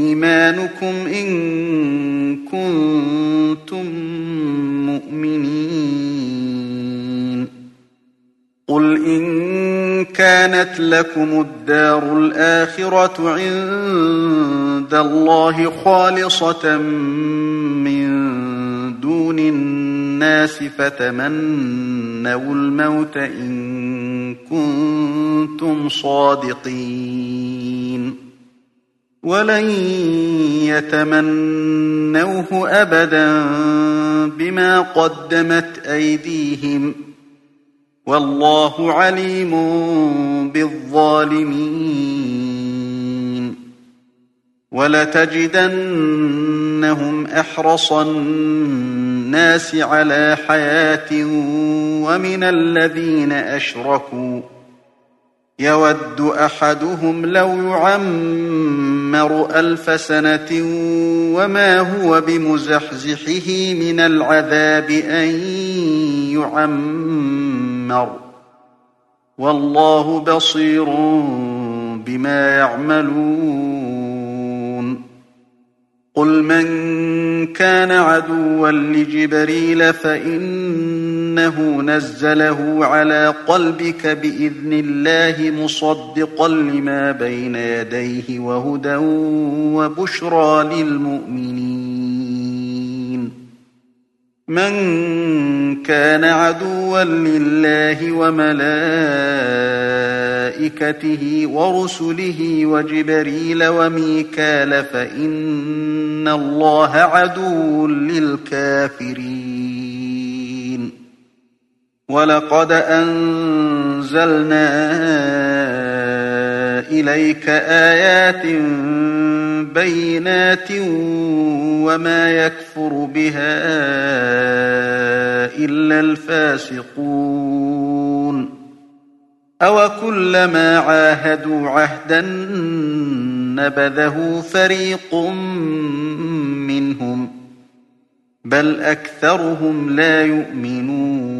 إيمانكم إن كنتم مؤمنين. قل إن كانت لكم الدار الآخرة عند الله خالصة من دون الناس فتمنوا الموت إن كنتم صادقين. ولن يتمنوه أبدا بما قدمت أيديهم والله عليم بالظالمين ولتجدنهم أحرص الناس على حياة ومن الذين أشركوا يود أحدهم لو يعمر ألف سنة وما هو بمزحزحه من العذاب أن يعمر والله بصير بما يعملون قل من كان عدوا لجبريل فإنه نزله على قلبك بإذن الله مصدقا لما بين يديه وهدى وبشرى للمؤمنين. من كان عدوا لله وملائكته ورسله وجبريل وميكال فإن الله عدو للكافرين. ولقد أنزلنا إليك آيات بينات وما يكفر بها إلا الفاسقون. أو كلما عاهدوا عهدا نبذه فريق منهم بل أكثرهم لا يؤمنون.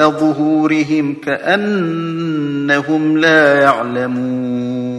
ظهورهم كأنهم لا يعلمون.